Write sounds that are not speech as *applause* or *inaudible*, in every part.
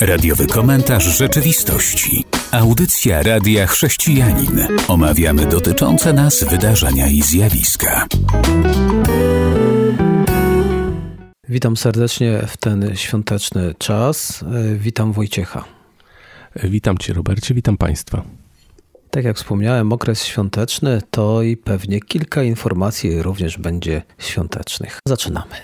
Radiowy komentarz rzeczywistości. Audycja Radia Chrześcijanin. Omawiamy dotyczące nas wydarzenia i zjawiska. Witam serdecznie w ten świąteczny czas. Witam Wojciecha. Witam Cię, Robercie, witam Państwa. Tak jak wspomniałem, okres świąteczny to i pewnie kilka informacji również będzie świątecznych. Zaczynamy.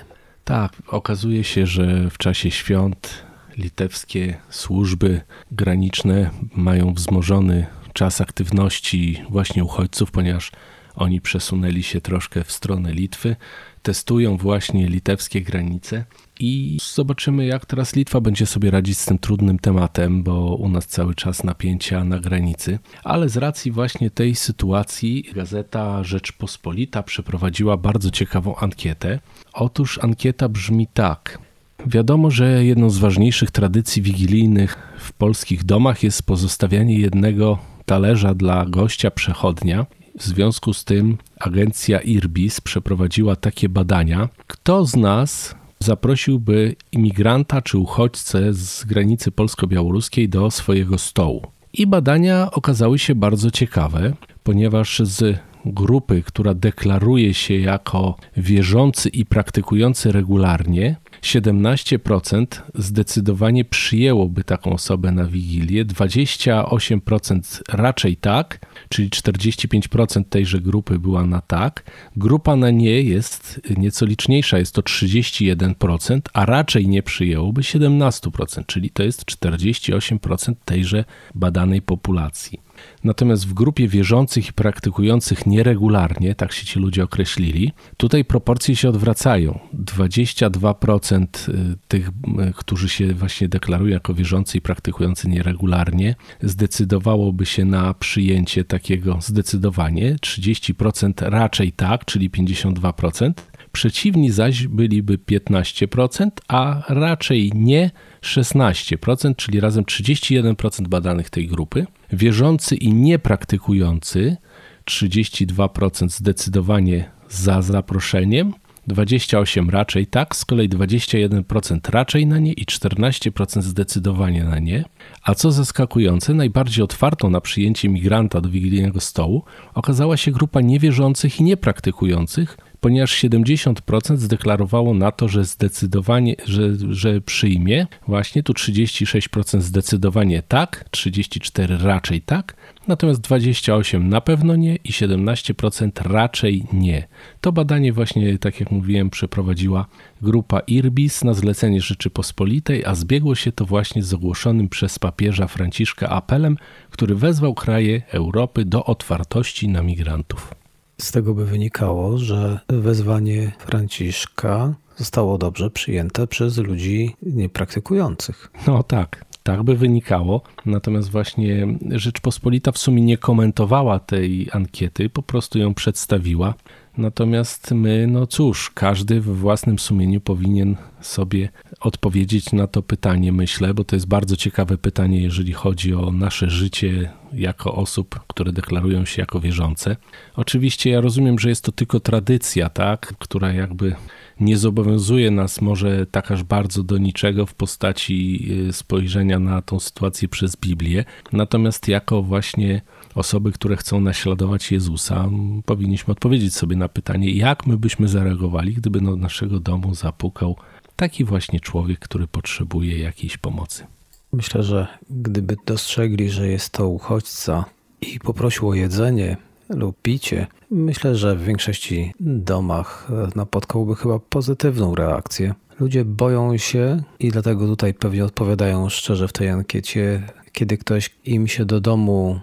Tak, okazuje się, że w czasie świąt litewskie służby graniczne mają wzmożony czas aktywności właśnie uchodźców, ponieważ oni przesunęli się troszkę w stronę Litwy, testują właśnie litewskie granice i zobaczymy, jak teraz Litwa będzie sobie radzić z tym trudnym tematem, bo u nas cały czas napięcia na granicy. Ale z racji właśnie tej sytuacji, gazeta Rzeczpospolita przeprowadziła bardzo ciekawą ankietę. Otóż ankieta brzmi tak. Wiadomo, że jedną z ważniejszych tradycji wigilijnych w polskich domach jest pozostawianie jednego talerza dla gościa przechodnia. W związku z tym agencja Irbis przeprowadziła takie badania. Kto z nas zaprosiłby imigranta czy uchodźcę z granicy polsko-białoruskiej do swojego stołu? I badania okazały się bardzo ciekawe, ponieważ z grupy, która deklaruje się jako wierzący i praktykujący regularnie, 17% zdecydowanie przyjęłoby taką osobę na wigilię, 28% raczej tak, czyli 45% tejże grupy była na tak. Grupa na nie jest nieco liczniejsza, jest to 31%, a raczej nie przyjęłoby 17%, czyli to jest 48% tejże badanej populacji. Natomiast w grupie wierzących i praktykujących nieregularnie, tak się ci ludzie określili, tutaj proporcje się odwracają. 22% y, tych, y, którzy się właśnie deklarują jako wierzący i praktykujący nieregularnie, zdecydowałoby się na przyjęcie takiego zdecydowanie, 30% raczej tak, czyli 52%. Przeciwni zaś byliby 15%, a raczej nie 16%, czyli razem 31% badanych tej grupy. Wierzący i niepraktykujący 32% zdecydowanie za zaproszeniem, 28 raczej tak, z kolei 21% raczej na nie i 14% zdecydowanie na nie. A co zaskakujące, najbardziej otwartą na przyjęcie migranta do wigilijnego stołu okazała się grupa niewierzących i niepraktykujących, ponieważ 70% zdeklarowało na to, że zdecydowanie, że, że przyjmie. Właśnie tu 36% zdecydowanie tak, 34% raczej tak, natomiast 28% na pewno nie i 17% raczej nie. To badanie właśnie, tak jak mówiłem, przeprowadziła grupa Irbis na zlecenie Rzeczypospolitej, a zbiegło się to właśnie z ogłoszonym przez papieża Franciszka apelem, który wezwał kraje Europy do otwartości na migrantów. Z tego by wynikało, że wezwanie Franciszka zostało dobrze przyjęte przez ludzi niepraktykujących. No tak, tak by wynikało. Natomiast właśnie Rzeczpospolita w sumie nie komentowała tej ankiety, po prostu ją przedstawiła. Natomiast my, no cóż, każdy we własnym sumieniu powinien sobie odpowiedzieć na to pytanie, myślę, bo to jest bardzo ciekawe pytanie, jeżeli chodzi o nasze życie jako osób, które deklarują się jako wierzące. Oczywiście ja rozumiem, że jest to tylko tradycja, tak, która jakby nie zobowiązuje nas może tak aż bardzo do niczego w postaci y, spojrzenia na tą sytuację przez Biblię. Natomiast jako właśnie osoby, które chcą naśladować Jezusa, powinniśmy odpowiedzieć sobie na pytanie, jak my byśmy zareagowali, gdyby do naszego domu zapukał taki właśnie człowiek, który potrzebuje jakiejś pomocy. Myślę, że gdyby dostrzegli, że jest to uchodźca i poprosił o jedzenie lub picie, myślę, że w większości domach napotkałby chyba pozytywną reakcję. Ludzie boją się i dlatego tutaj pewnie odpowiadają szczerze w tej ankiecie, kiedy ktoś im się do domu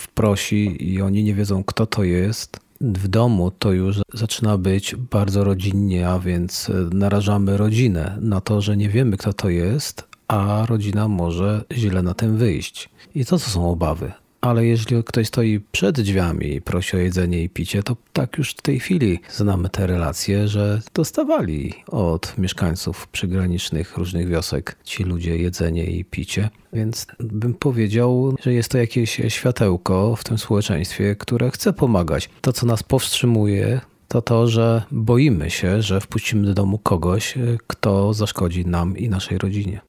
wprosi i oni nie wiedzą, kto to jest. W domu to już zaczyna być bardzo rodzinnie, a więc narażamy rodzinę na to, że nie wiemy, kto to jest, a rodzina może źle na tym wyjść. I to, co są obawy ale jeżeli ktoś stoi przed drzwiami i prosi o jedzenie i picie, to tak już w tej chwili znamy te relacje, że dostawali od mieszkańców przygranicznych różnych wiosek ci ludzie jedzenie i picie. Więc bym powiedział, że jest to jakieś światełko w tym społeczeństwie, które chce pomagać. To, co nas powstrzymuje, to to, że boimy się, że wpuścimy do domu kogoś, kto zaszkodzi nam i naszej rodzinie.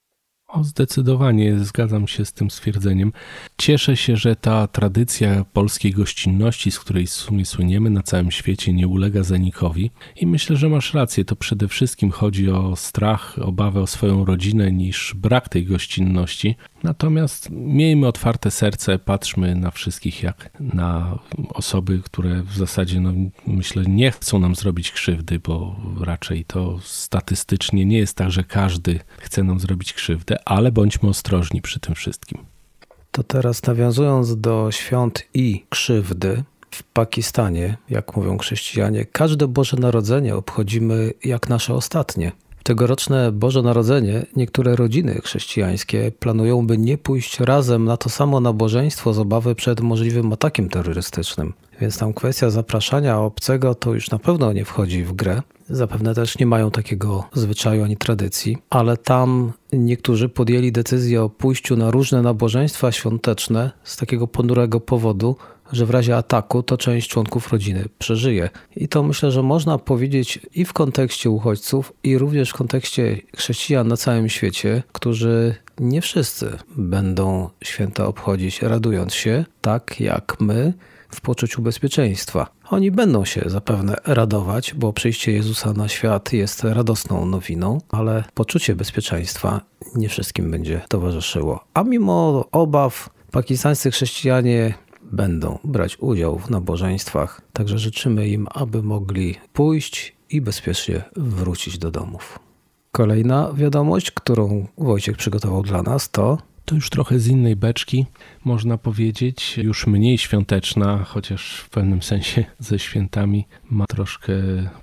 O, zdecydowanie zgadzam się z tym stwierdzeniem. Cieszę się, że ta tradycja polskiej gościnności, z której w sumie słyniemy na całym świecie, nie ulega zanikowi. I myślę, że masz rację. To przede wszystkim chodzi o strach, obawę o swoją rodzinę niż brak tej gościnności. Natomiast miejmy otwarte serce, patrzmy na wszystkich jak na osoby, które w zasadzie, no, myślę, nie chcą nam zrobić krzywdy, bo raczej to statystycznie nie jest tak, że każdy chce nam zrobić krzywdę, ale bądźmy ostrożni przy tym wszystkim. To teraz nawiązując do świąt i krzywdy, w Pakistanie, jak mówią chrześcijanie, każde Boże Narodzenie obchodzimy jak nasze ostatnie. Tegoroczne Boże Narodzenie niektóre rodziny chrześcijańskie planują, by nie pójść razem na to samo nabożeństwo z obawy przed możliwym atakiem terrorystycznym. Więc tam kwestia zapraszania obcego to już na pewno nie wchodzi w grę. Zapewne też nie mają takiego zwyczaju ani tradycji, ale tam niektórzy podjęli decyzję o pójściu na różne nabożeństwa świąteczne z takiego ponurego powodu, że w razie ataku to część członków rodziny przeżyje. I to myślę, że można powiedzieć i w kontekście uchodźców, i również w kontekście chrześcijan na całym świecie, którzy nie wszyscy będą święta obchodzić radując się, tak jak my, w poczuciu bezpieczeństwa. Oni będą się zapewne radować, bo przyjście Jezusa na świat jest radosną nowiną, ale poczucie bezpieczeństwa nie wszystkim będzie towarzyszyło. A mimo obaw, pakistańscy chrześcijanie będą brać udział w nabożeństwach, także życzymy im, aby mogli pójść i bezpiecznie wrócić do domów. Kolejna wiadomość, którą Wojciech przygotował dla nas, to to już trochę z innej beczki, można powiedzieć, już mniej świąteczna, chociaż w pewnym sensie ze świętami ma troszkę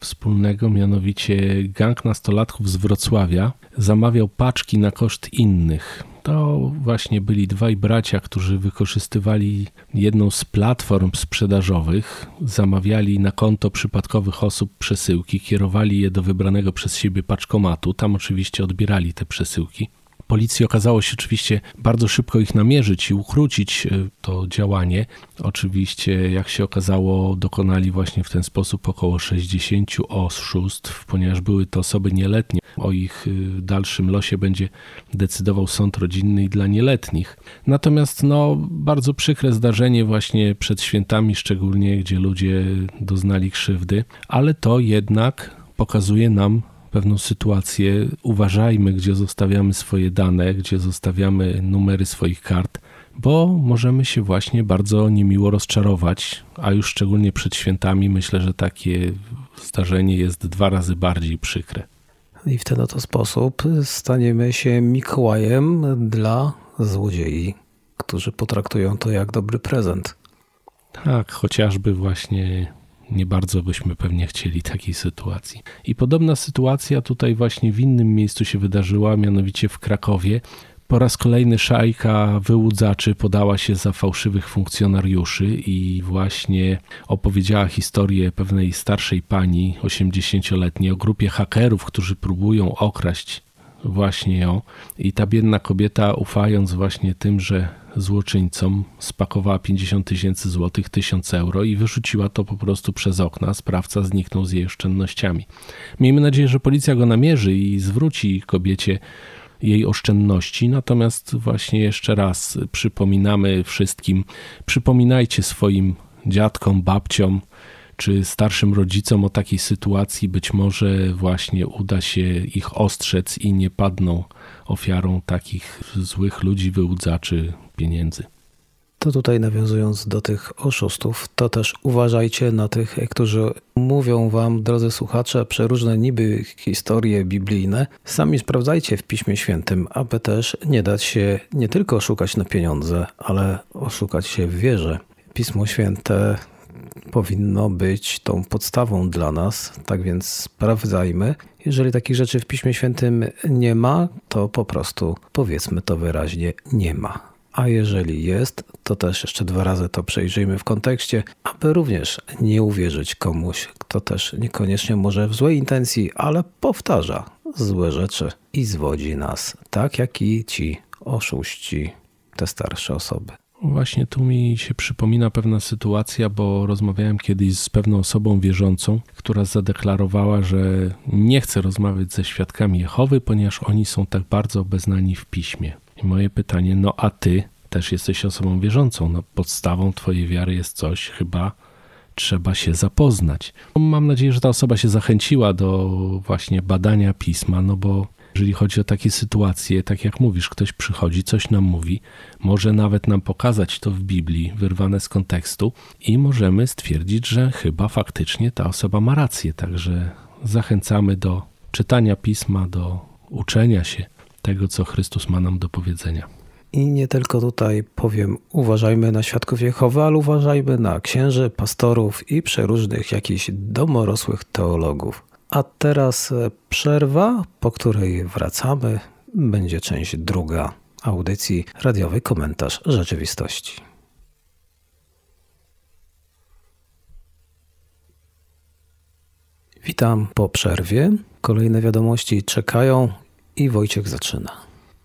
wspólnego. Mianowicie gang nastolatków z Wrocławia zamawiał paczki na koszt innych. To właśnie byli dwaj bracia, którzy wykorzystywali jedną z platform sprzedażowych, zamawiali na konto przypadkowych osób przesyłki, kierowali je do wybranego przez siebie paczkomatu. Tam oczywiście odbierali te przesyłki. Policji okazało się oczywiście bardzo szybko ich namierzyć i ukrócić e, to działanie. Oczywiście, jak się okazało, dokonali właśnie w ten sposób około 60 oszustw, ponieważ były to osoby nieletnie. O ich e, dalszym losie będzie decydował sąd rodzinny i dla nieletnich. Natomiast no, bardzo przykre zdarzenie właśnie przed świętami, szczególnie gdzie ludzie doznali krzywdy, ale to jednak pokazuje nam pewną sytuację. Uważajmy, gdzie zostawiamy swoje dane, gdzie zostawiamy numery swoich kart, bo możemy się właśnie bardzo niemiło rozczarować, a już szczególnie przed świętami myślę, że takie zdarzenie jest dwa razy bardziej przykre. I w ten oto sposób staniemy się Mikołajem dla złodziei, którzy potraktują to jak dobry prezent. Tak, chociażby właśnie nie bardzo byśmy pewnie chcieli takiej sytuacji. I podobna sytuacja tutaj właśnie w innym miejscu się wydarzyła, mianowicie w Krakowie. Po raz kolejny szajka wyłudzaczy podała się za fałszywych funkcjonariuszy i właśnie opowiedziała historię pewnej starszej pani, 80-letniej, o grupie hakerów, którzy próbują okraść właśnie ją. I ta biedna kobieta, ufając właśnie tym, że złoczyńcom spakowała 50 tysięcy złotych, 1000 euro i wyrzuciła to po prostu przez okna. Sprawca zniknął z jej oszczędnościami. Miejmy nadzieję, że policja go namierzy i zwróci kobiecie jej oszczędności. Natomiast właśnie jeszcze raz przypominamy wszystkim, przypominajcie swoim dziadkom, babciom, czy starszym rodzicom o takiej sytuacji być może właśnie uda się ich ostrzec i nie padną ofiarą takich złych ludzi, wyłudzaczy pieniędzy. To tutaj nawiązując do tych oszustów, to też uważajcie na tych, którzy mówią wam, drodzy słuchacze, przeróżne niby historie biblijne. Sami sprawdzajcie w Piśmie Świętym, aby też nie dać się nie tylko oszukać na pieniądze, ale oszukać się w wierze. Pismo Święte powinno być tą podstawą dla nas, tak więc sprawdzajmy. Jeżeli takich rzeczy w Piśmie Świętym nie ma, to po prostu powiedzmy to wyraźnie nie ma. A jeżeli jest, to też jeszcze dwa razy to przejrzyjmy w kontekście, aby również nie uwierzyć komuś, kto też niekoniecznie może w złej intencji, ale powtarza złe rzeczy i zwodzi nas, tak jak i ci oszuści, te starsze osoby. Właśnie tu mi się przypomina pewna sytuacja, bo rozmawiałem kiedyś z pewną osobą wierzącą, która zadeklarowała, że nie chce rozmawiać ze świadkami Jehowy, ponieważ oni są tak bardzo obeznani w piśmie. I moje pytanie, no a ty też jesteś osobą wierzącą, no podstawą twojej wiary jest coś, chyba trzeba się zapoznać. Mam nadzieję, że ta osoba się zachęciła do właśnie badania pisma, no bo jeżeli chodzi o takie sytuacje, tak jak mówisz, ktoś przychodzi, coś nam mówi, może nawet nam pokazać to w Biblii, wyrwane z kontekstu, i możemy stwierdzić, że chyba faktycznie ta osoba ma rację. Także zachęcamy do czytania pisma, do uczenia się tego, co Chrystus ma nam do powiedzenia. I nie tylko tutaj powiem, uważajmy na świadków Jehowy, ale uważajmy na księży, pastorów i przeróżnych jakichś domorosłych teologów. A teraz e, przerwa, po której wracamy. Będzie część druga audycji radiowy komentarz rzeczywistości. Witam po przerwie. Kolejne wiadomości czekają i Wojciech zaczyna.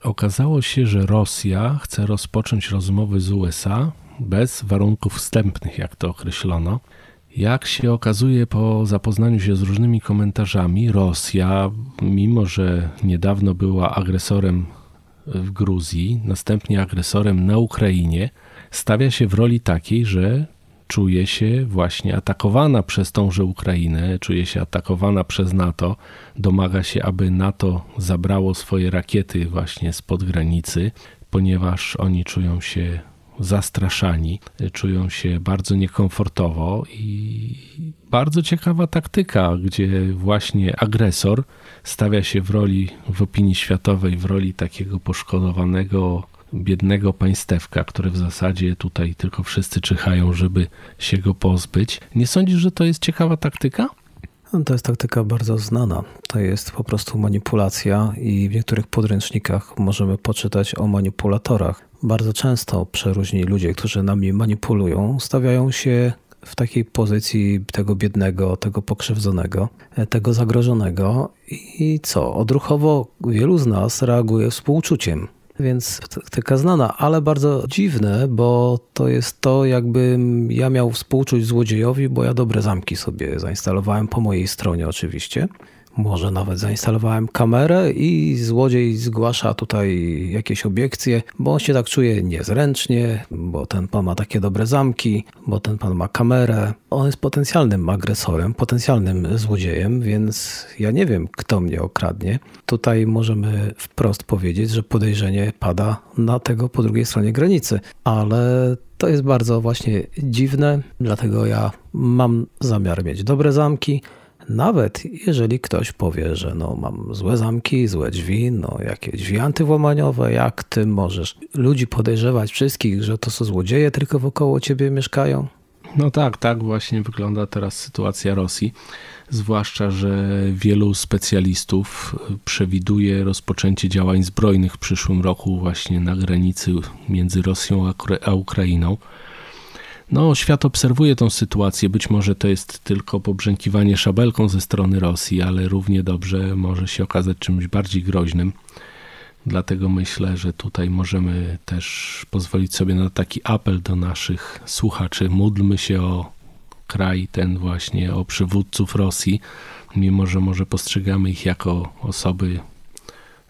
Okazało się, że Rosja chce rozpocząć rozmowy z USA bez warunków wstępnych, jak to określono. Jak się okazuje po zapoznaniu się z różnymi komentarzami, Rosja, mimo że niedawno była agresorem w Gruzji, następnie agresorem na Ukrainie, stawia się w roli takiej, że czuje się właśnie atakowana przez tąże Ukrainę, czuje się atakowana przez NATO, domaga się, aby NATO zabrało swoje rakiety właśnie spod granicy, ponieważ oni czują się zastraszani, czują się bardzo niekomfortowo i bardzo ciekawa taktyka, gdzie właśnie agresor stawia się w roli, w opinii światowej, w roli takiego poszkodowanego, biednego państewka, który w zasadzie tutaj tylko wszyscy czyhają, żeby się go pozbyć. Nie sądzisz, że to jest ciekawa taktyka? No, to jest taktyka bardzo znana. To jest po prostu manipulacja i w niektórych podręcznikach możemy poczytać o manipulatorach. Bardzo często przeróżni ludzie, którzy nami manipulują, stawiają się w takiej pozycji tego biednego, tego pokrzywdzonego, tego zagrożonego i co? Odruchowo wielu z nas reaguje współczuciem więc taktyka znana, ale bardzo dziwne, bo to jest to, jakbym ja miał współczuć złodziejowi, bo ja dobre zamki sobie zainstalowałem po mojej stronie oczywiście. Może nawet zainstalowałem kamerę i złodziej zgłasza tutaj jakieś obiekcje, bo on się tak czuje niezręcznie, bo ten pan ma takie dobre zamki, bo ten pan ma kamerę. On jest potencjalnym agresorem, potencjalnym złodziejem, więc ja nie wiem, kto mnie okradnie. Tutaj możemy wprost powiedzieć, że podejrzenie pada na tego po drugiej stronie granicy, ale to jest bardzo właśnie dziwne, dlatego ja mam zamiar mieć dobre zamki, nawet jeżeli ktoś powie, że no mam złe zamki, złe drzwi, no jakie drzwi antywłamaniowe, jak ty możesz ludzi podejrzewać wszystkich, że to są złodzieje tylko wokoło ciebie mieszkają? No tak, tak właśnie wygląda teraz sytuacja Rosji. Zwłaszcza, że wielu specjalistów przewiduje rozpoczęcie działań zbrojnych w przyszłym roku właśnie na granicy między Rosją a Ukrainą. No, świat obserwuje tą sytuację. Być może to jest tylko pobrzękiwanie szabelką ze strony Rosji, ale równie dobrze może się okazać czymś bardziej groźnym. Dlatego myślę, że tutaj możemy też pozwolić sobie na taki apel do naszych słuchaczy. Módlmy się o kraj ten właśnie, o przywódców Rosji, mimo że może postrzegamy ich jako osoby,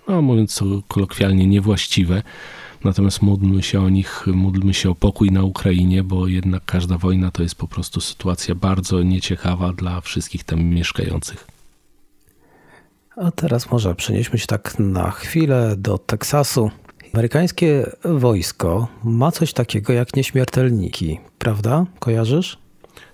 no mówiąc kolokwialnie, niewłaściwe Natomiast módlmy się o nich, módlmy się o pokój na Ukrainie, bo jednak każda wojna to jest po prostu sytuacja bardzo nieciekawa dla wszystkich tam mieszkających. A teraz może przenieśmy się tak na chwilę do Teksasu. Amerykańskie wojsko ma coś takiego jak nieśmiertelniki, prawda? Kojarzysz?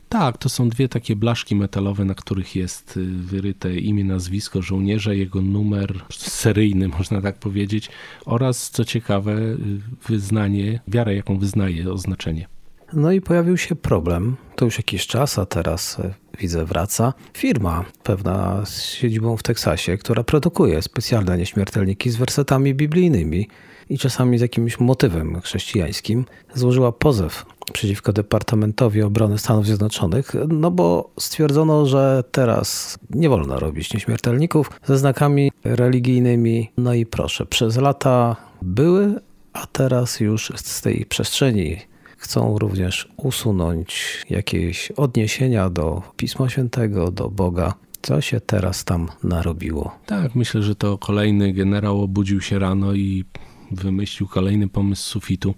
Tak, to są dwie takie blaszki metalowe, na których jest y, wyryte imię, nazwisko żołnierza, jego numer seryjny, *laughs* można tak powiedzieć, oraz co ciekawe, y, wyznanie, wiarę, jaką wyznaje, oznaczenie. No i pojawił się problem, to już jakiś czas, a teraz y, widzę wraca. Firma pewna z siedzibą w Teksasie, która produkuje specjalne nieśmiertelniki z wersetami biblijnymi i czasami z jakimś motywem chrześcijańskim, złożyła pozew przeciwko Departamentowi Obrony Stanów Zjednoczonych, no bo stwierdzono, że teraz nie wolno robić nieśmiertelników ze znakami religijnymi. No i proszę, przez lata były, a teraz już z tej przestrzeni chcą również usunąć jakieś odniesienia do Pisma Świętego, do Boga. Co się teraz tam narobiło? Tak, myślę, że to kolejny generał obudził się rano i wymyślił kolejny pomysł sufitu.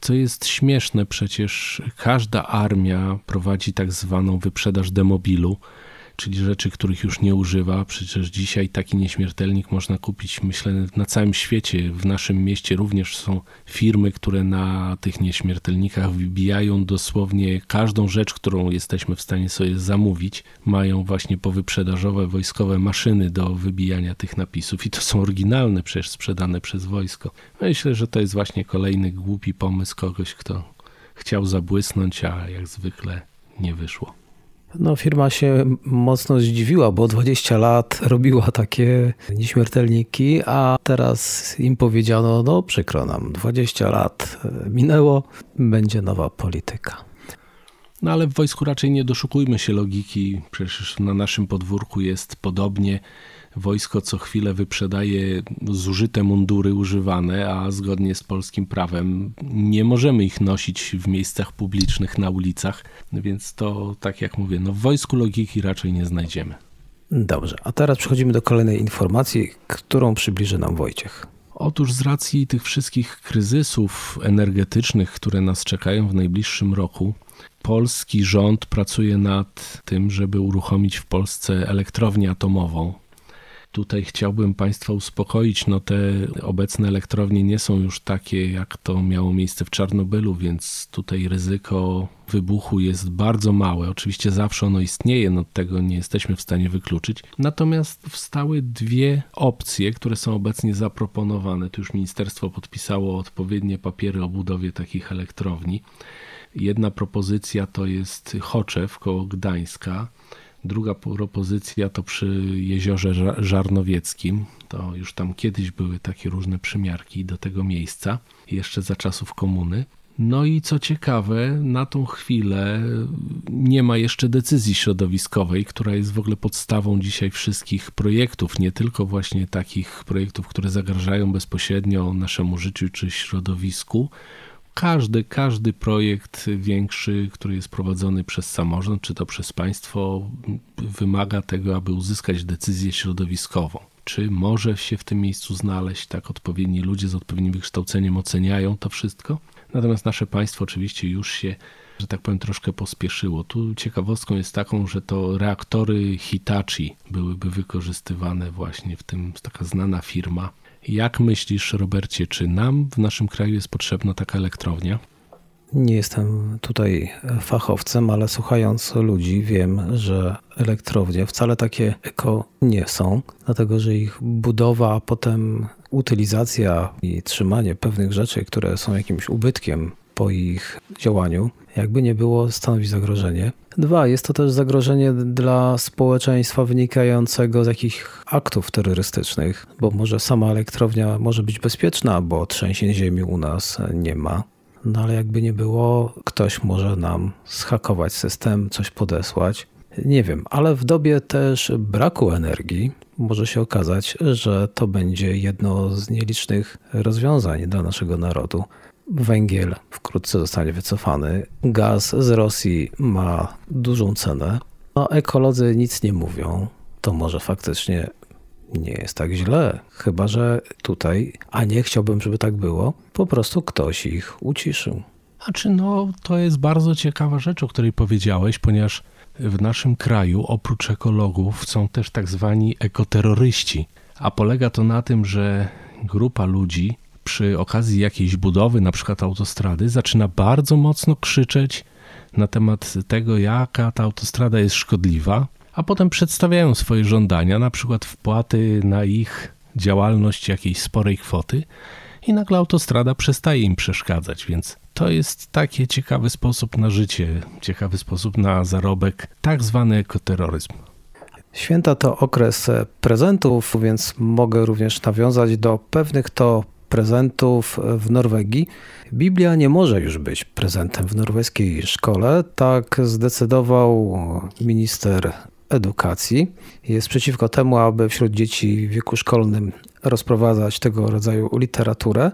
Co jest śmieszne, przecież każda armia prowadzi tak zwaną wyprzedaż demobilu czyli rzeczy, których już nie używa. Przecież dzisiaj taki nieśmiertelnik można kupić, myślę, na całym świecie. W naszym mieście również są firmy, które na tych nieśmiertelnikach wybijają dosłownie każdą rzecz, którą jesteśmy w stanie sobie zamówić. Mają właśnie powyprzedażowe wojskowe maszyny do wybijania tych napisów i to są oryginalne przecież sprzedane przez wojsko. Myślę, że to jest właśnie kolejny głupi pomysł kogoś, kto chciał zabłysnąć, a jak zwykle nie wyszło. No, firma się mocno zdziwiła, bo 20 lat robiła takie nieśmiertelniki, a teraz im powiedziano, no przykro nam, 20 lat minęło, będzie nowa polityka. No ale w wojsku raczej nie doszukujmy się logiki, przecież na naszym podwórku jest podobnie wojsko co chwilę wyprzedaje zużyte mundury używane, a zgodnie z polskim prawem nie możemy ich nosić w miejscach publicznych na ulicach, więc to tak jak mówię, no w wojsku logiki raczej nie znajdziemy. Dobrze, a teraz przechodzimy do kolejnej informacji, którą przybliży nam Wojciech. Otóż z racji tych wszystkich kryzysów energetycznych, które nas czekają w najbliższym roku, polski rząd pracuje nad tym, żeby uruchomić w Polsce elektrownię atomową. Tutaj chciałbym Państwa uspokoić, no te obecne elektrownie nie są już takie, jak to miało miejsce w Czarnobylu, więc tutaj ryzyko wybuchu jest bardzo małe. Oczywiście zawsze ono istnieje, no tego nie jesteśmy w stanie wykluczyć. Natomiast wstały dwie opcje, które są obecnie zaproponowane. Tu już ministerstwo podpisało odpowiednie papiery o budowie takich elektrowni. Jedna propozycja to jest Choczew koło Gdańska Druga propozycja to przy jeziorze Żarnowieckim. To już tam kiedyś były takie różne przymiarki do tego miejsca, jeszcze za czasów komuny. No i co ciekawe, na tą chwilę nie ma jeszcze decyzji środowiskowej, która jest w ogóle podstawą dzisiaj wszystkich projektów, nie tylko właśnie takich projektów, które zagrażają bezpośrednio naszemu życiu czy środowisku, każdy, każdy projekt większy, który jest prowadzony przez samorząd, czy to przez państwo, wymaga tego, aby uzyskać decyzję środowiskową. Czy może się w tym miejscu znaleźć, tak odpowiedni ludzie z odpowiednim wykształceniem oceniają to wszystko? Natomiast nasze państwo oczywiście już się, że tak powiem, troszkę pospieszyło. Tu ciekawostką jest taką, że to reaktory Hitachi byłyby wykorzystywane właśnie w tym, taka znana firma jak myślisz, Robercie, czy nam w naszym kraju jest potrzebna taka elektrownia? Nie jestem tutaj fachowcem, ale słuchając ludzi wiem, że elektrownie wcale takie eko nie są, dlatego że ich budowa, a potem utylizacja i trzymanie pewnych rzeczy, które są jakimś ubytkiem po ich działaniu, jakby nie było, stanowi zagrożenie. Dwa, jest to też zagrożenie dla społeczeństwa wynikającego z jakichś aktów terrorystycznych, bo może sama elektrownia może być bezpieczna, bo trzęsień ziemi u nas nie ma. No ale jakby nie było, ktoś może nam schakować system, coś podesłać. Nie wiem, ale w dobie też braku energii może się okazać, że to będzie jedno z nielicznych rozwiązań dla naszego narodu węgiel wkrótce zostanie wycofany, gaz z Rosji ma dużą cenę. No, ekolodzy nic nie mówią. To może faktycznie nie jest tak źle, chyba że tutaj, a nie chciałbym, żeby tak było, po prostu ktoś ich uciszył. A czy no, to jest bardzo ciekawa rzecz, o której powiedziałeś, ponieważ w naszym kraju oprócz ekologów są też tak zwani ekoterroryści. A polega to na tym, że grupa ludzi przy okazji jakiejś budowy, na przykład autostrady, zaczyna bardzo mocno krzyczeć na temat tego, jaka ta autostrada jest szkodliwa, a potem przedstawiają swoje żądania, na przykład wpłaty na ich działalność jakiejś sporej kwoty i nagle autostrada przestaje im przeszkadzać, więc to jest taki ciekawy sposób na życie, ciekawy sposób na zarobek, tak zwany ekoterroryzm. Święta to okres prezentów, więc mogę również nawiązać do pewnych to prezentów w Norwegii. Biblia nie może już być prezentem w norweskiej szkole. Tak zdecydował minister edukacji. Jest przeciwko temu, aby wśród dzieci w wieku szkolnym rozprowadzać tego rodzaju literaturę,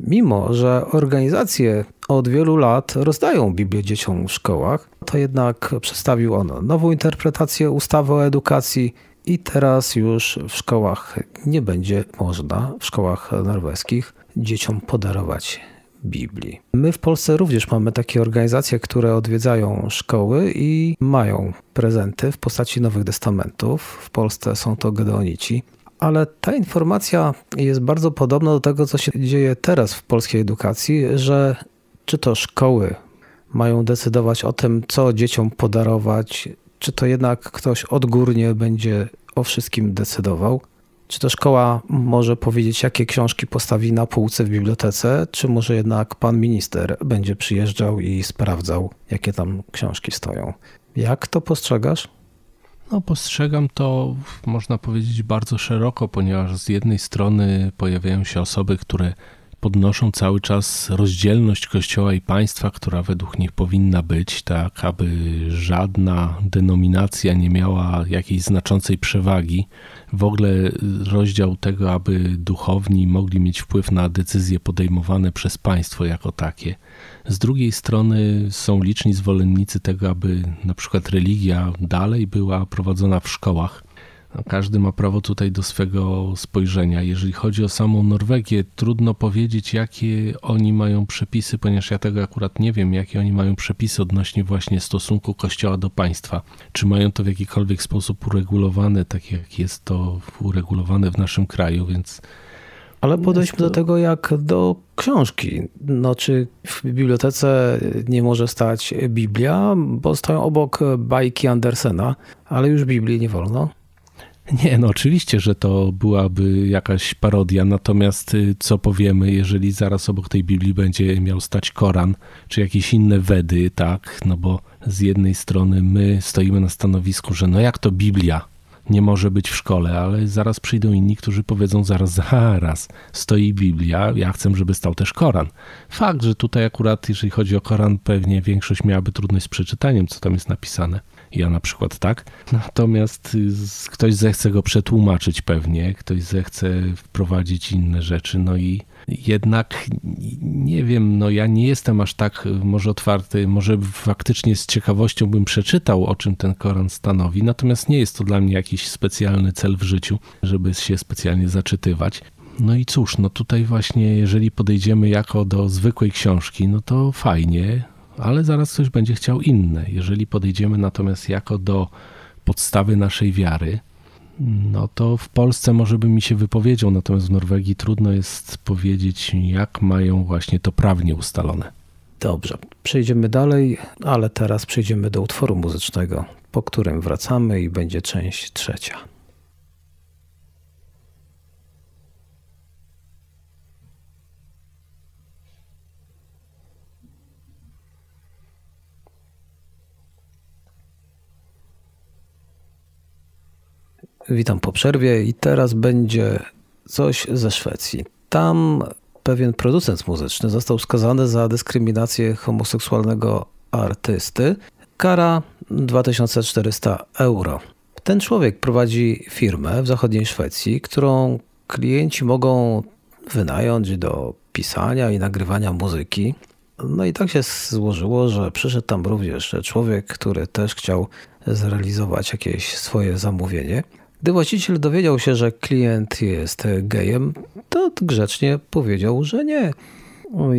mimo że organizacje od wielu lat rozdają Biblię dzieciom w szkołach, to jednak przedstawił on nową interpretację ustawy o edukacji i teraz już w szkołach nie będzie można, w szkołach norweskich, dzieciom podarować Biblii. My w Polsce również mamy takie organizacje, które odwiedzają szkoły i mają prezenty w postaci Nowych Testamentów. W Polsce są to Gedeonici. Ale ta informacja jest bardzo podobna do tego, co się dzieje teraz w polskiej edukacji, że czy to szkoły mają decydować o tym, co dzieciom podarować, czy to jednak ktoś odgórnie będzie o wszystkim decydował. Czy to szkoła może powiedzieć, jakie książki postawi na półce w bibliotece, czy może jednak pan minister będzie przyjeżdżał i sprawdzał, jakie tam książki stoją? Jak to postrzegasz? No, postrzegam to, można powiedzieć, bardzo szeroko, ponieważ z jednej strony pojawiają się osoby, które podnoszą cały czas rozdzielność Kościoła i państwa, która według nich powinna być, tak aby żadna denominacja nie miała jakiejś znaczącej przewagi. W ogóle rozdział tego, aby duchowni mogli mieć wpływ na decyzje podejmowane przez państwo jako takie. Z drugiej strony są liczni zwolennicy tego, aby na przykład religia dalej była prowadzona w szkołach każdy ma prawo tutaj do swego spojrzenia. Jeżeli chodzi o samą Norwegię, trudno powiedzieć, jakie oni mają przepisy, ponieważ ja tego akurat nie wiem, jakie oni mają przepisy odnośnie właśnie stosunku Kościoła do państwa. Czy mają to w jakikolwiek sposób uregulowane, tak jak jest to uregulowane w naszym kraju, więc. Ale podejdźmy do tego jak do książki. No, czy w bibliotece nie może stać Biblia, bo stoją obok bajki Andersena, ale już Biblii nie wolno? Nie, no oczywiście, że to byłaby jakaś parodia, natomiast y, co powiemy, jeżeli zaraz obok tej Biblii będzie miał stać Koran, czy jakieś inne Wedy, tak, no bo z jednej strony my stoimy na stanowisku, że no jak to Biblia nie może być w szkole, ale zaraz przyjdą inni, którzy powiedzą zaraz, zaraz, stoi Biblia, ja chcę, żeby stał też Koran. Fakt, że tutaj akurat, jeżeli chodzi o Koran, pewnie większość miałaby trudność z przeczytaniem, co tam jest napisane ja na przykład tak. Natomiast y, ktoś zechce go przetłumaczyć pewnie, ktoś zechce wprowadzić inne rzeczy, no i jednak nie wiem, no ja nie jestem aż tak y, może otwarty, może faktycznie z ciekawością bym przeczytał, o czym ten Koran stanowi, natomiast nie jest to dla mnie jakiś specjalny cel w życiu, żeby się specjalnie zaczytywać. No i cóż, no tutaj właśnie, jeżeli podejdziemy jako do zwykłej książki, no to fajnie, ale zaraz ktoś będzie chciał inne. Jeżeli podejdziemy natomiast jako do podstawy naszej wiary, no to w Polsce może by mi się wypowiedział, natomiast w Norwegii trudno jest powiedzieć, jak mają właśnie to prawnie ustalone. Dobrze, przejdziemy dalej, ale teraz przejdziemy do utworu muzycznego, po którym wracamy i będzie część trzecia. Witam po przerwie i teraz będzie coś ze Szwecji. Tam pewien producent muzyczny został skazany za dyskryminację homoseksualnego artysty. Kara 2400 euro. Ten człowiek prowadzi firmę w zachodniej Szwecji, którą klienci mogą wynająć do pisania i nagrywania muzyki. No i tak się złożyło, że przyszedł tam również człowiek, który też chciał zrealizować jakieś swoje zamówienie. Gdy właściciel dowiedział się, że klient jest gejem, to grzecznie powiedział, że nie.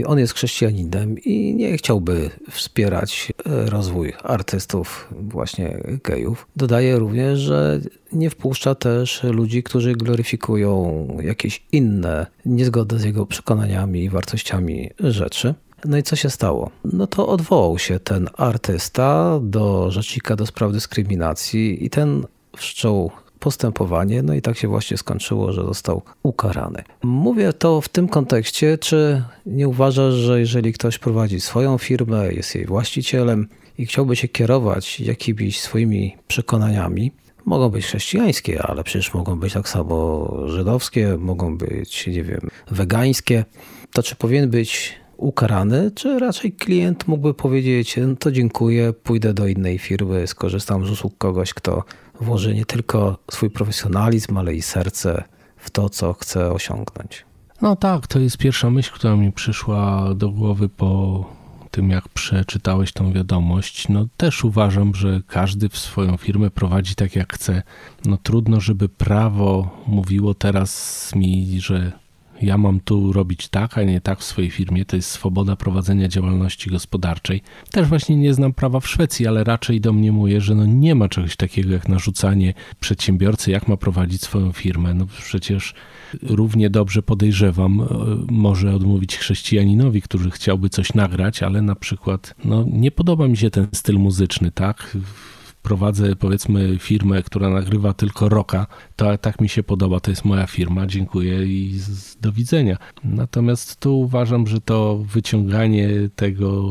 On jest chrześcijaninem i nie chciałby wspierać rozwój artystów, właśnie gejów. Dodaje również, że nie wpuszcza też ludzi, którzy gloryfikują jakieś inne, niezgodne z jego przekonaniami i wartościami rzeczy. No i co się stało? No to odwołał się ten artysta do rzecznika do spraw dyskryminacji i ten wszczął postępowanie, no i tak się właśnie skończyło, że został ukarany. Mówię to w tym kontekście, czy nie uważasz, że jeżeli ktoś prowadzi swoją firmę, jest jej właścicielem i chciałby się kierować jakimiś swoimi przekonaniami, mogą być chrześcijańskie, ale przecież mogą być tak samo żydowskie, mogą być, nie wiem, wegańskie, to czy powinien być ukarany, czy raczej klient mógłby powiedzieć, no to dziękuję, pójdę do innej firmy, skorzystam z usług kogoś, kto włoży nie tylko swój profesjonalizm, ale i serce w to, co chce osiągnąć. No tak, to jest pierwsza myśl, która mi przyszła do głowy po tym, jak przeczytałeś tą wiadomość. No też uważam, że każdy w swoją firmę prowadzi tak, jak chce. No trudno, żeby prawo mówiło teraz mi, że ja mam tu robić tak, a nie tak w swojej firmie. To jest swoboda prowadzenia działalności gospodarczej. Też właśnie nie znam prawa w Szwecji, ale raczej domniemuję, że no nie ma czegoś takiego jak narzucanie przedsiębiorcy, jak ma prowadzić swoją firmę. No przecież równie dobrze podejrzewam, e, może odmówić chrześcijaninowi, który chciałby coś nagrać, ale na przykład no, nie podoba mi się ten styl muzyczny, tak? Prowadzę powiedzmy firmę, która nagrywa tylko roka, to tak mi się podoba, to jest moja firma, dziękuję i do widzenia. Natomiast tu uważam, że to wyciąganie tego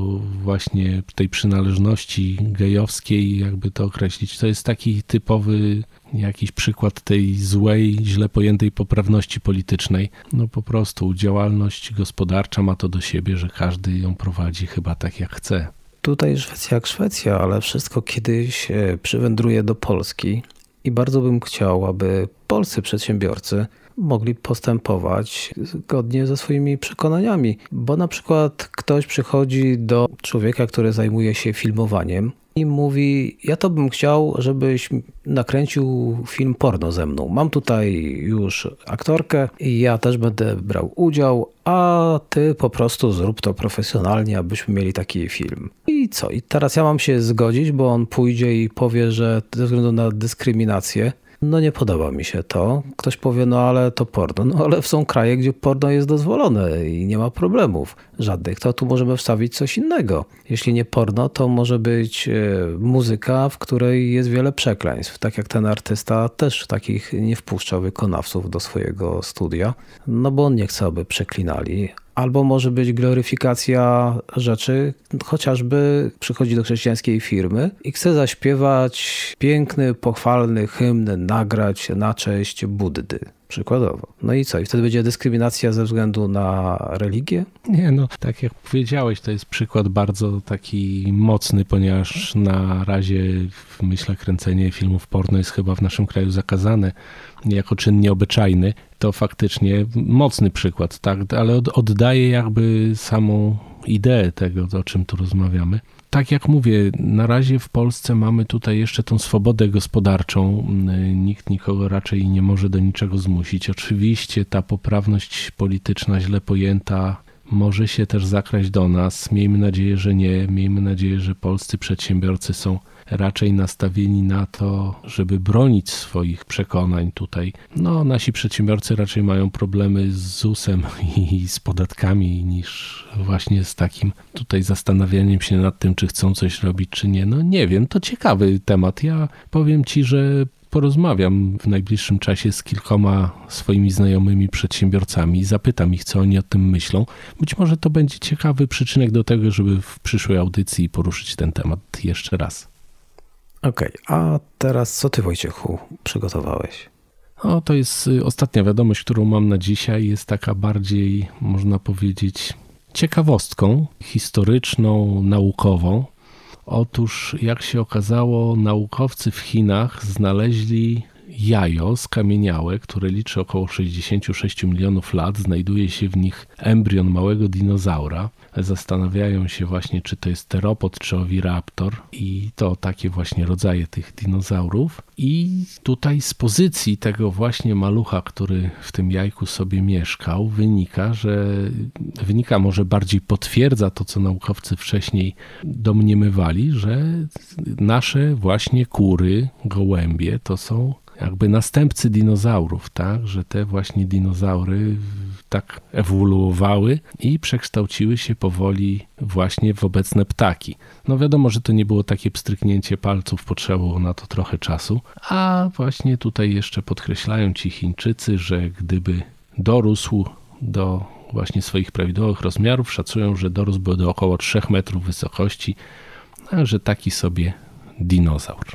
właśnie tej przynależności gejowskiej, jakby to określić, to jest taki typowy jakiś przykład tej złej, źle pojętej poprawności politycznej. No po prostu działalność gospodarcza ma to do siebie, że każdy ją prowadzi chyba tak jak chce. Tutaj Szwecja jak Szwecja, ale wszystko kiedyś e, przywędruje do Polski i bardzo bym chciał, aby polscy przedsiębiorcy mogli postępować zgodnie ze swoimi przekonaniami. Bo na przykład ktoś przychodzi do człowieka, który zajmuje się filmowaniem i mówi: Ja to bym chciał, żebyś nakręcił film porno ze mną. Mam tutaj już aktorkę i ja też będę brał udział, a ty po prostu zrób to profesjonalnie, abyśmy mieli taki film. I co? I teraz ja mam się zgodzić, bo on pójdzie i powie, że ze względu na dyskryminację no nie podoba mi się to. Ktoś powie, no ale to porno. No ale są kraje, gdzie porno jest dozwolone i nie ma problemów żadnych. To tu możemy wstawić coś innego. Jeśli nie porno, to może być e, muzyka, w której jest wiele przekleństw. Tak jak ten artysta też takich nie wpuszczał wykonawców do swojego studia, no bo on nie chce, aby przeklinali albo może być gloryfikacja rzeczy, chociażby przychodzi do chrześcijańskiej firmy i chce zaśpiewać piękny, pochwalny hymn, nagrać na cześć Buddy. Przykładowo. No i co? I wtedy będzie dyskryminacja ze względu na religię? Nie, no tak jak powiedziałeś, to jest przykład bardzo taki mocny, ponieważ na razie myślę kręcenie filmów porno jest chyba w naszym kraju zakazane jako czyn nieobyczajny. To faktycznie mocny przykład, tak, ale oddaje jakby samą ideę tego, o czym tu rozmawiamy tak jak mówię, na razie w Polsce mamy tutaj jeszcze tą swobodę gospodarczą. Nikt nikogo raczej nie może do niczego zmusić. Oczywiście ta poprawność polityczna źle pojęta może się też zakraść do nas. Miejmy nadzieję, że nie. Miejmy nadzieję, że polscy przedsiębiorcy są raczej nastawieni na to, żeby bronić swoich przekonań tutaj. No, nasi przedsiębiorcy raczej mają problemy z ZUS-em *laughs* i z podatkami niż właśnie z takim tutaj zastanawianiem się nad tym, czy chcą coś robić, czy nie. No nie wiem, to ciekawy temat. Ja powiem ci, że porozmawiam w najbliższym czasie z kilkoma swoimi znajomymi przedsiębiorcami i zapytam ich, co oni o tym myślą. Być może to będzie ciekawy przyczynek do tego, żeby w przyszłej audycji poruszyć ten temat jeszcze raz. Okej, okay, a teraz co ty Wojciechu przygotowałeś? O, to jest y, ostatnia wiadomość, którą mam na dzisiaj. Jest taka bardziej, można powiedzieć, ciekawostką historyczną, naukową. Otóż, jak się okazało, naukowcy w Chinach znaleźli jajo skamieniałe, które liczy około 66 milionów lat. Znajduje się w nich embrion małego dinozaura. Zastanawiają się właśnie, czy to jest teropod, czy owiraptor i to takie właśnie rodzaje tych dinozaurów. I tutaj z pozycji tego właśnie malucha, który w tym jajku sobie mieszkał, wynika, że wynika może bardziej potwierdza to, co naukowcy wcześniej domniemywali, że nasze właśnie kury, gołębie to są jakby następcy dinozaurów, tak, że te właśnie dinozaury tak ewoluowały i przekształciły się powoli właśnie w obecne ptaki. No wiadomo, że to nie było takie pstryknięcie palców, potrzebowało na to trochę czasu, a właśnie tutaj jeszcze podkreślają ci Chińczycy, że gdyby dorósł do właśnie swoich prawidłowych rozmiarów, szacują, że dorósłby do około 3 metrów wysokości, a że taki sobie dinozaur.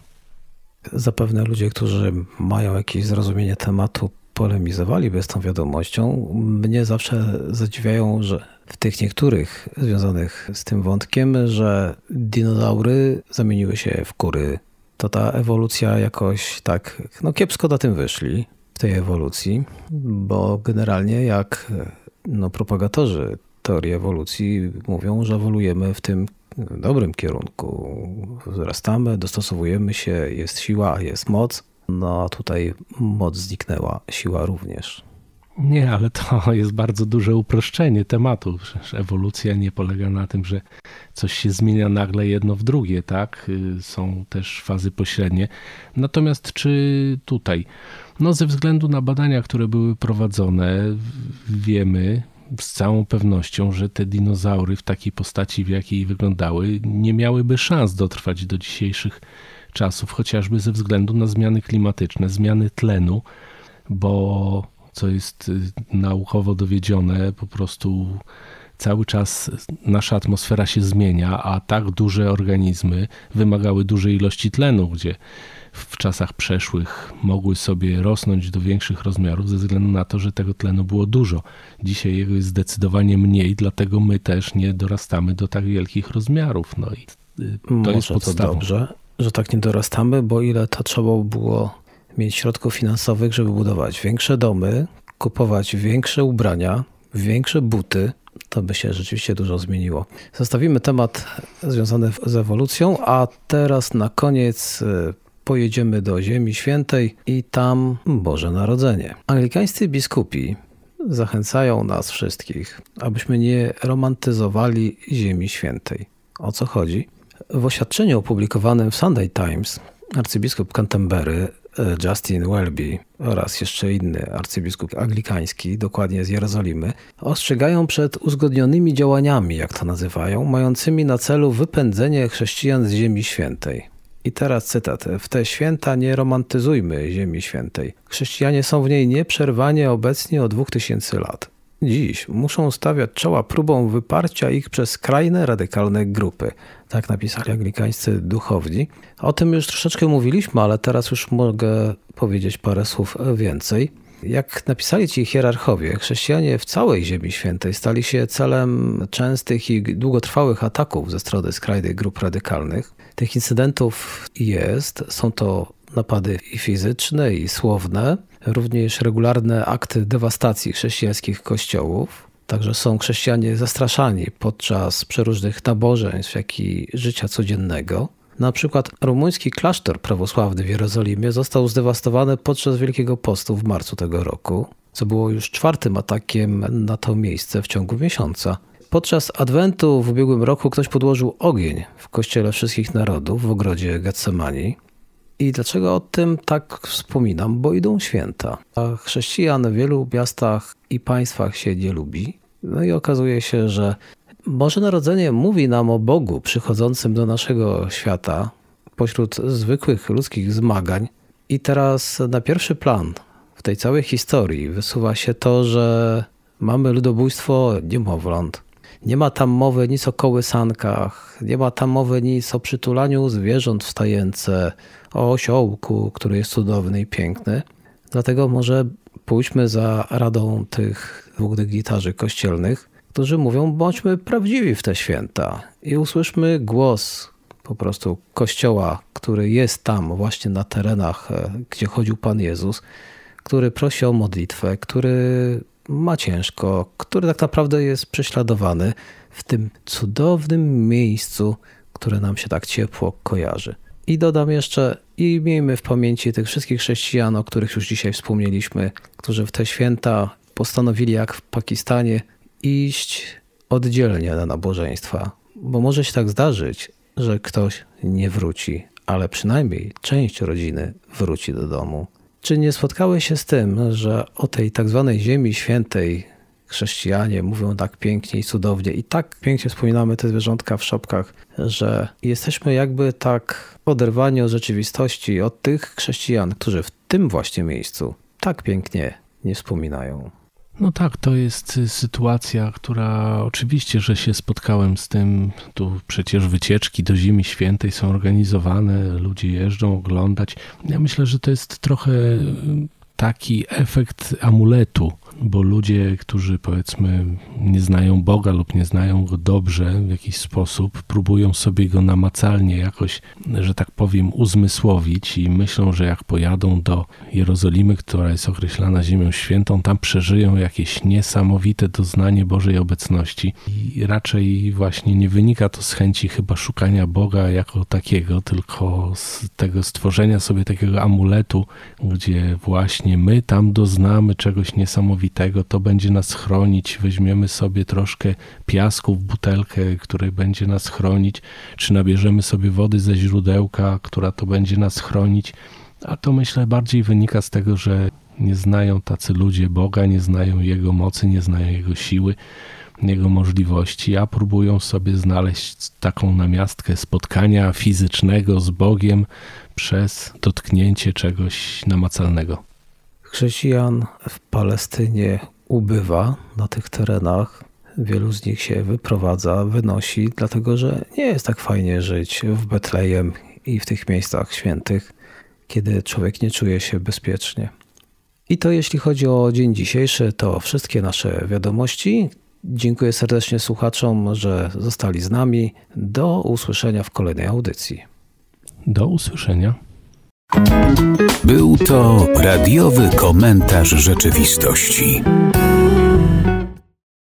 Zapewne ludzie, którzy mają jakieś zrozumienie tematu, polemizowaliby z tą wiadomością. Mnie zawsze zadziwiają, że w tych niektórych związanych z tym wątkiem, że dinozaury zamieniły się w kury. To ta ewolucja jakoś tak, no kiepsko na tym wyszli. w tej ewolucji, bo generalnie jak no, propagatorzy teorii ewolucji mówią, że ewoluujemy w tym dobrym kierunku. Wzrastamy, dostosowujemy się, jest siła, jest moc. No a tutaj moc zniknęła, siła również. Nie, ale to jest bardzo duże uproszczenie tematu. Przecież ewolucja nie polega na tym, że coś się zmienia nagle jedno w drugie, tak? Są też fazy pośrednie. Natomiast czy tutaj, no ze względu na badania, które były prowadzone, wiemy z całą pewnością, że te dinozaury w takiej postaci, w jakiej wyglądały, nie miałyby szans dotrwać do dzisiejszych czasów, chociażby ze względu na zmiany klimatyczne, zmiany tlenu, bo co jest y, naukowo dowiedzione, po prostu cały czas nasza atmosfera się zmienia, a tak duże organizmy wymagały dużej ilości tlenu, gdzie w czasach przeszłych mogły sobie rosnąć do większych rozmiarów ze względu na to, że tego tlenu było dużo. Dzisiaj jego jest zdecydowanie mniej, dlatego my też nie dorastamy do tak wielkich rozmiarów. No i y, to Może jest podstawą. To dobrze, że tak nie dorastamy, bo ile to trzeba było mieć środków finansowych, żeby budować większe domy, kupować większe ubrania, większe buty, to by się rzeczywiście dużo zmieniło. Zostawimy temat związany z ewolucją, a teraz na koniec y, pojedziemy do Ziemi Świętej i tam Boże Narodzenie. Anglikańscy biskupi zachęcają nas wszystkich, abyśmy nie romantyzowali Ziemi Świętej. O co chodzi? W oświadczeniu opublikowanym w Sunday Times arcybiskup Canterbury e, Justin Welby oraz jeszcze inny arcybiskup anglikański, dokładnie z Jerozolimy, ostrzegają przed uzgodnionymi działaniami, jak to nazywają, mającymi na celu wypędzenie chrześcijan z Ziemi Świętej. I teraz cytat. W te święta nie romantyzujmy Ziemi Świętej. Chrześcijanie są w niej nieprzerwanie obecnie od dwóch tysięcy lat. Dziś muszą stawiać czoła próbą wyparcia ich przez skrajne, radykalne grupy. Tak napisali anglikańscy duchowni. O tym już troszeczkę mówiliśmy, ale teraz już mogę powiedzieć parę słów więcej. Jak napisali ci hierarchowie, chrześcijanie w całej Ziemi Świętej stali się celem częstych i długotrwałych ataków ze strony skrajnych grup radykalnych. Tych incydentów jest, są to napady i fizyczne, i słowne, również regularne akty dewastacji chrześcijańskich kościołów. Także są chrześcijanie zastraszani podczas przeróżnych nabożeństw, jak i życia codziennego. Na przykład rumuński klasztor prawosławny w Jerozolimie został zdewastowany podczas Wielkiego Postu w marcu tego roku, co było już czwartym atakiem na to miejsce w ciągu miesiąca. Podczas Adwentu w ubiegłym roku ktoś podłożył ogień w Kościele Wszystkich Narodów w ogrodzie Getsemani. I dlaczego o tym tak wspominam? Bo idą święta. A chrześcijan w wielu miastach i państwach się nie lubi. No i okazuje się, że Boże Narodzenie mówi nam o Bogu przychodzącym do naszego świata pośród zwykłych ludzkich zmagań. I teraz na pierwszy plan w tej całej historii wysuwa się to, że mamy ludobójstwo niemowląt. Nie ma tam mowy nic o kołysankach, nie ma tam mowy nic o przytulaniu zwierząt w o osiołku, który jest cudowny i piękny. Dlatego może pójdźmy za radą tych dwóch gitarzy kościelnych, którzy mówią, bądźmy prawdziwi w te święta i usłyszmy głos po prostu kościoła, który jest tam właśnie na terenach, e, gdzie chodził Pan Jezus, który prosi o modlitwę, który ma ciężko, który tak naprawdę jest prześladowany w tym cudownym miejscu, które nam się tak ciepło kojarzy. I dodam jeszcze, i miejmy w pamięci tych wszystkich chrześcijan, o których już dzisiaj wspomnieliśmy, którzy w te święta postanowili, jak w Pakistanie, iść oddzielnie na nabożeństwa, bo może się tak zdarzyć, że ktoś nie wróci, ale przynajmniej część rodziny wróci do domu. Czy nie spotkały się z tym, że o tej tak zwanej Ziemi Świętej chrześcijanie mówią tak pięknie i cudownie i tak pięknie wspominamy te zwierzątka w szopkach, że jesteśmy jakby tak oderwani od rzeczywistości, od tych chrześcijan, którzy w tym właśnie miejscu tak pięknie nie wspominają. No tak, to jest y, sytuacja, która oczywiście, że się spotkałem z tym. Tu przecież wycieczki do Zimy Świętej są organizowane, ludzie jeżdżą oglądać. Ja myślę, że to jest trochę y, taki efekt amuletu. Bo ludzie, którzy powiedzmy nie znają Boga lub nie znają go dobrze w jakiś sposób, próbują sobie go namacalnie jakoś, że tak powiem, uzmysłowić i myślą, że jak pojadą do Jerozolimy, która jest określana Ziemią Świętą, tam przeżyją jakieś niesamowite doznanie Bożej obecności. I raczej właśnie nie wynika to z chęci chyba szukania Boga jako takiego, tylko z tego stworzenia sobie takiego amuletu, gdzie właśnie my tam doznamy czegoś niesamowitego, to będzie nas chronić, weźmiemy sobie troszkę piasku w butelkę, który będzie nas chronić, czy nabierzemy sobie wody ze źródełka, która to będzie nas chronić. A to myślę bardziej wynika z tego, że nie znają tacy ludzie Boga, nie znają Jego mocy, nie znają Jego siły, Jego możliwości, a próbują sobie znaleźć taką namiastkę spotkania fizycznego z Bogiem przez dotknięcie czegoś namacalnego. Chrześcijan w Palestynie ubywa na tych terenach. Wielu z nich się wyprowadza, wynosi, dlatego że nie jest tak fajnie żyć w Betlejem i w tych miejscach świętych, kiedy człowiek nie czuje się bezpiecznie. I to jeśli chodzi o dzień dzisiejszy, to wszystkie nasze wiadomości. Dziękuję serdecznie słuchaczom, że zostali z nami. Do usłyszenia w kolejnej audycji. Do usłyszenia. Był to radiowy komentarz rzeczywistości.